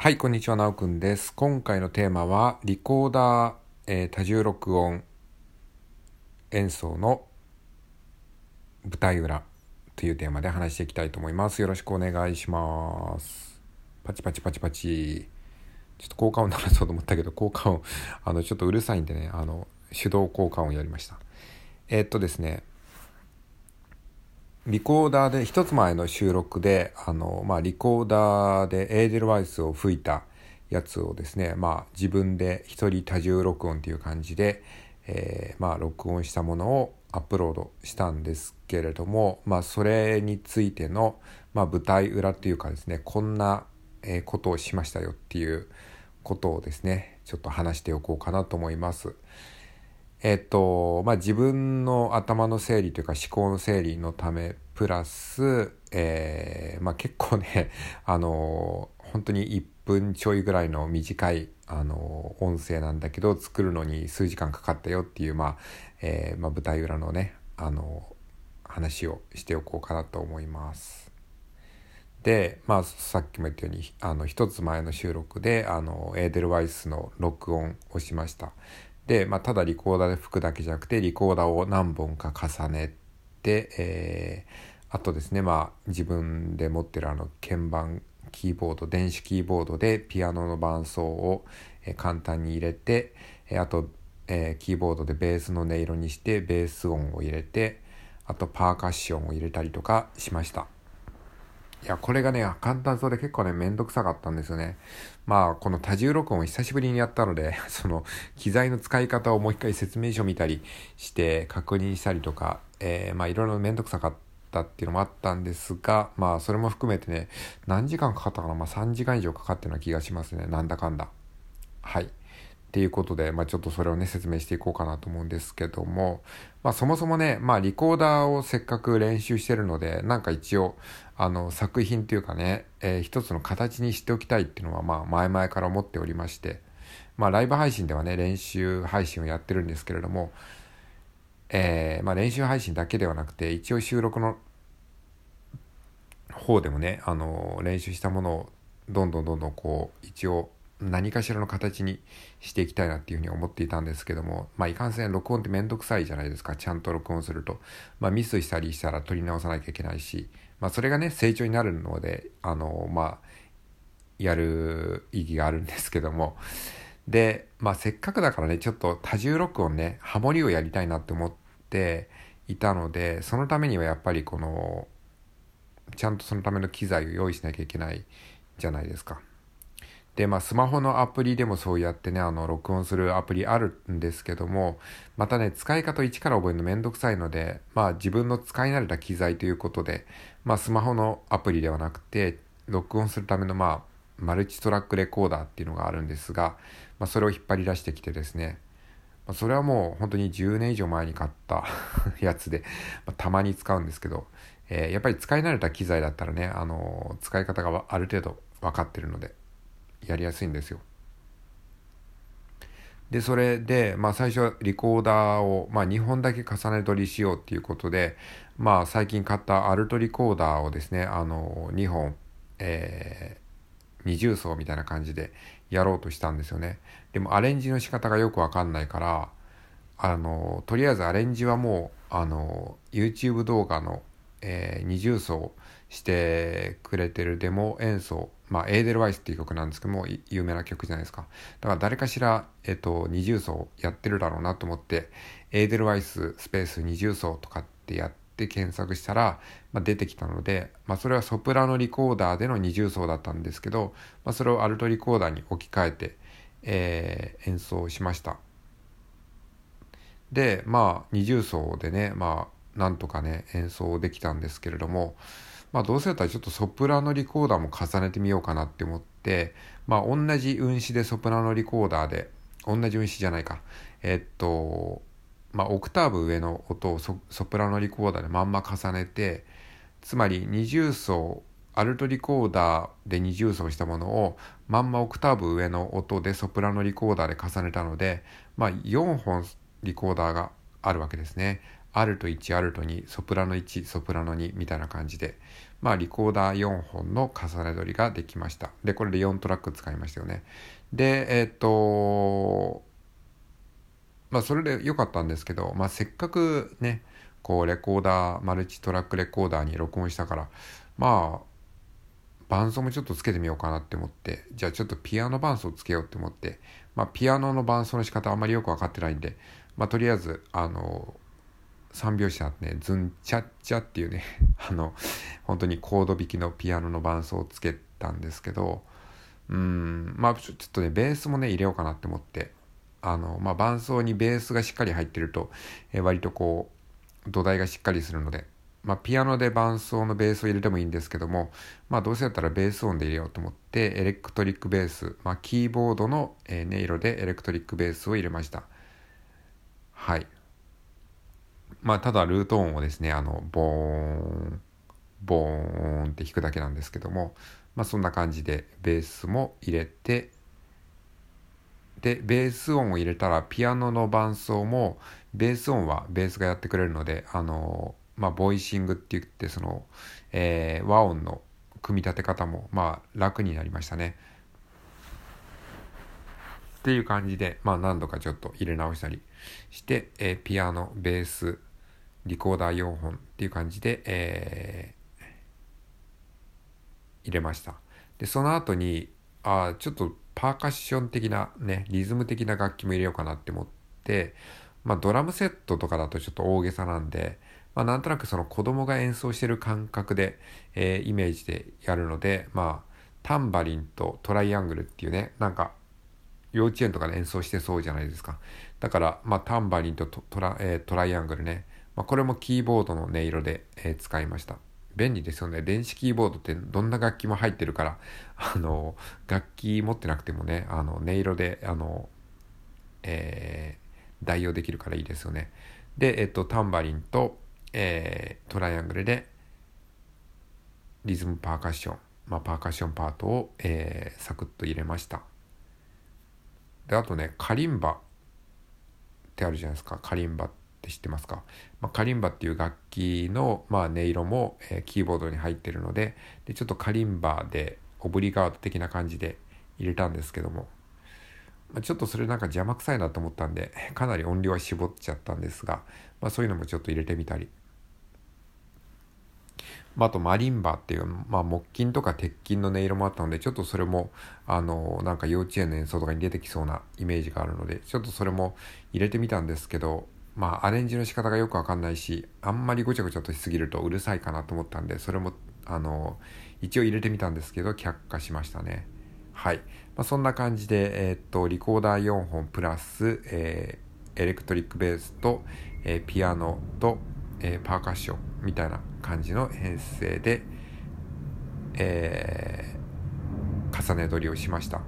はい、こんにちは、なおくんです。今回のテーマは、リコーダー、えー多重録音演奏の舞台裏というテーマで話していきたいと思います。よろしくお願いします。パチパチパチパチ。ちょっと効果音鳴らそうと思ったけど、効果音、あの、ちょっとうるさいんでね、あの、手動効果音やりました。えーっとですね、リコーダーで一つ前の収録であの、まあ、リコーダーでエーデルワイスを吹いたやつをですね、まあ、自分で一人多重録音という感じで、えーまあ、録音したものをアップロードしたんですけれども、まあ、それについての、まあ、舞台裏というかですねこんなことをしましたよっていうことをですねちょっと話しておこうかなと思います。えっとまあ、自分の頭の整理というか思考の整理のためプラス、えーまあ、結構ね あの本当に1分ちょいぐらいの短いあの音声なんだけど作るのに数時間かかったよっていう、まあえーまあ、舞台裏のねあの話をしておこうかなと思います。で、まあ、さっきも言ったようにあの一つ前の収録であのエーデルワイスの録音をしました。で、まあ、ただリコーダーで吹くだけじゃなくてリコーダーを何本か重ねて、えーあとですね、まあ、自分で持ってるあの鍵盤キーボード電子キーボードでピアノの伴奏を、簡単に入れて、あと、えーキーボードでベースの音色にしてベース音を入れてあとパーカッションを入れたりとかしました。いや、これがね、簡単そうで結構ね、めんどくさかったんですよね。まあ、この多重録音を久しぶりにやったので、その、機材の使い方をもう一回説明書見たりして確認したりとか、えーまあ、いろいろめんどくさかったっていうのもあったんですが、まあ、それも含めてね、何時間かかったかな？まあ、3時間以上かかってるような気がしますね。なんだかんだ。はい。っていうことで、まあ、ちょっとそれをね、説明していこうかなと思うんですけども、まあ、そもそもね、まあ、リコーダーをせっかく練習してるので、なんか一応、あの、作品というかね、えー一つの形にしておきたいっていうのは、まあ、前々から思っておりまして、まあ、ライブ配信ではね、練習配信をやってるんですけれども、えーまあ、練習配信だけではなくて、一応収録の方でもね、あの、練習したものをどんどんどんどんこう、一応何かしらの形にしていきたいなっていうふうに思っていたんですけども、まあ、いかんせん録音ってめんどくさいじゃないですか。ちゃんと録音すると。まあ、ミスしたりしたら撮り直さなきゃいけないし、まあ、それがね、成長になるので、あの、まあ、やる意義があるんですけども、で、まあ、せっかくだからね、ちょっと多重録音ね、ハモリをやりたいなって思っていたので、そのためにはやっぱりこの、ちゃんとそのための機材を用意しなきゃいけないじゃないですか。で、まあ、スマホのアプリでもそうやってね、あの、録音するアプリあるんですけども、またね、使い方を一から覚えるのめんどくさいので、まあ、自分の使い慣れた機材ということで、まあ、スマホのアプリではなくて、録音するための、まあ、マルチトラックレコーダーっていうのがあるんですが、まあ、それを引っ張り出してきてですね、まあ、それはもう本当に10年以上前に買った やつで、まあ、たまに使うんですけど、えーやっぱり使い慣れた機材だったらね、あのー使い方がある程度分かってるので、やりやすいんですよ。で、それで、まあ最初はリコーダーを、まあ2本だけ重ね取りしようっていうことで、まあ最近買ったアルトリコーダーをですね、あの、2本、えー二重奏みたいな感じでやろうとしたんですよね。でもアレンジの仕方がよくわかんないから、あの、とりあえずアレンジはもう、あの、YouTube 動画の、えー二重奏してくれてるデモ演奏、まあ、エーデルワイスっていう曲なんですけども、有名な曲じゃないですか。だから誰かしら、えっと、二重奏やってるだろうなと思って、エーデルワイススペース二重奏とかってやって検索したら、まあ、出てきたので、まあ、それはソプラノリコーダーでの二重奏だったんですけど、まあ、それをアルトリコーダーに置き換えて、えー演奏しました。でまあ二重奏でねまあなんとかね演奏できたんですけれどもまあどうせだったらちょっとソプラノリコーダーも重ねてみようかなって思ってまあ同じ運指でソプラノリコーダーで同じ運指じゃないかえっとまあオクターブ上の音をソプラノリコーダーでまんま重ねてつまり二重奏アルトリコーダーで二重奏したものをまんまオクターブ上の音でソプラノリコーダーで重ねたので、まあ、4本リコーダーがあるわけですね。アルト1、アルト2、ソプラノ1、ソプラノ2みたいな感じで、まあ、リコーダー4本の重ね撮りができました。で、これで4トラック使いましたよね。で、えっ、と、まあ、それで良かったんですけど、まあ、せっかくね、こう、レコーダー、マルチトラックレコーダーに録音したから、まあ、伴奏もちょっとつけてみようかなって思って、じゃあちょっとピアノ伴奏つけようって思って、まあ、ピアノの伴奏の仕方あんまりよく分かってないんで、まあ、とりあえず、あの、3拍子あってね、ズンチャッチャっていうね、あの、本当にコード弾きのピアノの伴奏をつけたんですけど、うん、まあちょっとね、ベースもね、入れようかなって思って、あの、まあ伴奏にベースがしっかり入ってると、え、割とこう、土台がしっかりするので、まあピアノで伴奏のベースを入れてもいいんですけども、まあどうせだったらベース音で入れようと思って、エレクトリックベース、まあキーボードの、音色でエレクトリックベースを入れました。はい。まあ、ただルート音をですね、あの、ボーン、ボーンって弾くだけなんですけども、まあ、そんな感じでベースも入れて、で、ベース音を入れたら、ピアノの伴奏も、ベース音はベースがやってくれるので、あの、まあ、ボイシングって言って、その、えー、和音の組み立て方も、まあ、楽になりましたね。っていう感じで、まあ、何度かちょっと入れ直したりして、えー、ピアノ、ベース、リコーダー4本っていう感じで、えー、入れました。で、その後に、あちょっとパーカッション的なね、リズム的な楽器も入れようかなって思って、まあドラムセットとかだとちょっと大げさなんで、まあなんとなくその子供が演奏してる感覚で、えー、イメージでやるので、まあタンバリンとトライアングルっていうね、なんか幼稚園とかで演奏してそうじゃないですか。だから、まあタンバリンとトラ,、えー、トライアングルね、まあ、これもキーボードの音色で、えー、使いました。便利ですよね。電子キーボードってどんな楽器も入ってるから、あの、楽器持ってなくてもね、あの、音色で、あの、えー、代用できるからいいですよね。で、えっと、タンバリンと、えー、トライアングルで、リズムパーカッション、まあ、パーカッションパートを、えー、サクッと入れました。で、あとね、カリンバってあるじゃないですか。カリンバってって知ってますか、まあ、カリンバっていう楽器の、まあ、音色も、えー、キーボードに入ってるのででちょっとカリンバでオブリガード的な感じで入れたんですけども、まあ、ちょっとそれなんか邪魔くさいなと思ったんでかなり音量は絞っちゃったんですが、まあ、そういうのもちょっと入れてみたり。まあ、とマリンバっていう、まあ、木琴とか鉄琴の音色もあったのでちょっとそれもあのなんか幼稚園の演奏とかに出てきそうなイメージがあるのでちょっとそれも入れてみたんですけどまあアレンジの仕方がよくわかんないしあんまりごちゃごちゃとしすぎるとうるさいかなと思ったんでそれもあの一応入れてみたんですけど却下しましたね。はい、まあ、そんな感じでえー、っとリコーダー4本プラス、えー、エレクトリックベースと、えー、ピアノと、えパーカッションみたいな感じの編成で、え重ね撮りをしました。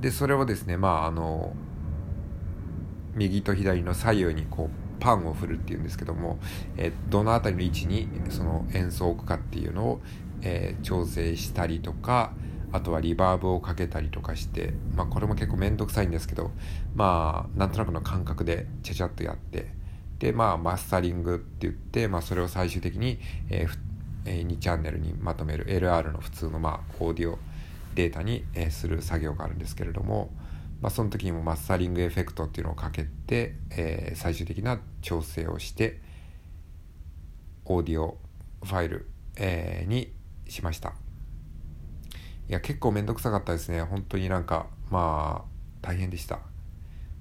でそれをですねまああの右と左の左右にこうパンを振るっていうんですけども、えどの辺りの位置にその演奏を置くかっていうのを、えー、調整したりとかあとはリバーブをかけたりとかして、まあ、これも結構面倒くさいんですけどまあなんとなくの感覚でちゃちゃっとやってでまあマスタリングって言って、まあ、それを最終的に、えーえ、2チャンネルにまとめる LR の普通の、まあ、オーディオデータに、え、する作業があるんですけれども、まあ、その時にもマスタリングエフェクトっていうのをかけて、えー、最終的な調整をしてオーディオファイル、えー、にしました。いや結構めんどくさかったですね。本当になんかまあ大変でした。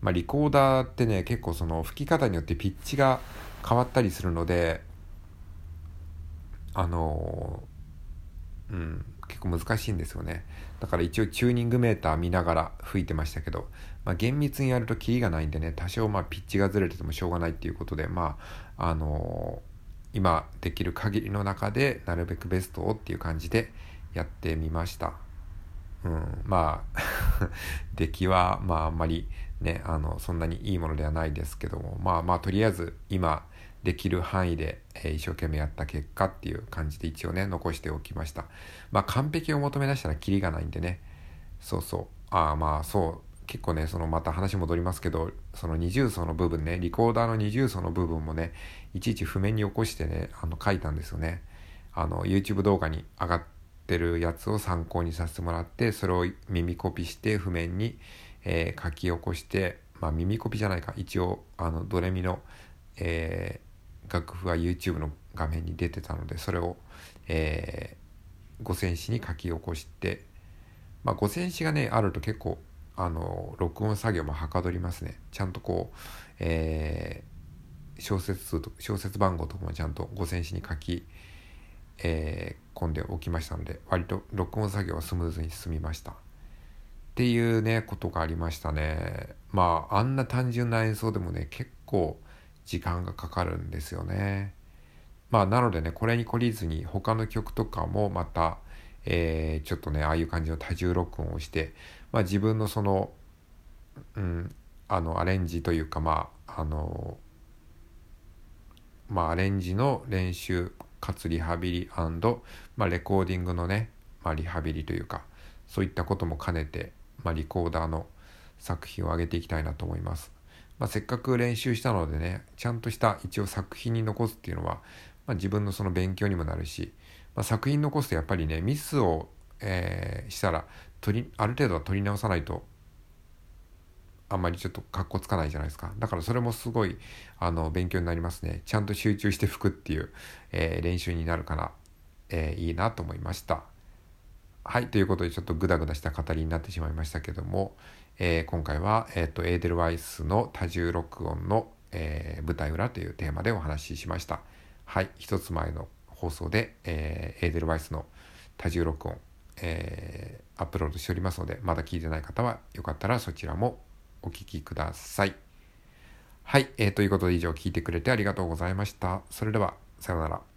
まあリコーダーってね結構その吹き方によってピッチが変わったりするのであのうん。結構難しいんですよねだから一応チューニングメーター見ながら吹いてましたけど、まあ、厳密にやるとキリがないんでね多少まあピッチがずれててもしょうがないっていうことでまああのー、今できる限りの中でなるべくベストをっていう感じでやってみました。うん、まあ 出来はまああんまりねあのそんなにいいものではないですけどもまあまあとりあえず今できる範囲で、え、一生懸命やった結果っていう感じで一応ね残しておきました。まあ完璧を求め出したらキリがないんでね。そうそう。ああまあそう。結構ねそのまた話戻りますけどその二重奏の部分ねリコーダーの二重奏の部分もねいちいち譜面に起こしてねあの書いたんですよね。あの YouTube 動画に上がってるやつを参考にさせてもらってそれを耳コピして譜面に、えー、書き起こしてまあ耳コピじゃないか。一応あのドレミの、えー、楽譜は YouTube の画面に出てたのでそれを、えー、五線紙に書き起こしてまあ五線紙がねあると結構あの録音作業もはかどりますね。ちゃんとこう、えー、小説数と小説番号とかもちゃんと五線紙に書き、えー、込んでおきましたので割と録音作業はスムーズに進みました。っていうねことがありましたね。まああんな単純な演奏でもね結構時間がかかるんですよねまあなのでねこれに懲りずに他の曲とかもまたえー、ちょっとねああいう感じの多重録音をして、まあ、自分のその、うん、あのアレンジというかまああのまあアレンジの練習かつリハビリ、まあ、レコーディングのね、まあ、リハビリというかそういったことも兼ねて、まあ、リコーダーの作品を上げていきたいなと思います。まあ、せっかく練習したのでねちゃんとした一応作品に残すっていうのは、まあ、自分のその勉強にもなるし、まあ、作品残すとやっぱりねミスを、えー、したら取りある程度は取り直さないとあんまりちょっとかっこつかないじゃないですか。だからそれもすごいあの勉強になりますね。ちゃんと集中して吹くっていう、えー、練習になるから、えー、いいなと思いました。はいということでちょっとグダグダした語りになってしまいましたけども、えー、今回は、えーと、エーデルワイスの多重録音の、え舞台裏というテーマでお話ししましたはい一つ前の放送で、えー、エーデルワイスの多重録音、えー、アップロードしておりますので、まだ聞いてない方はよかったらそちらもお聴きください。はい、えー、ということで以上聞いてくれてありがとうございました。それでは、さようなら。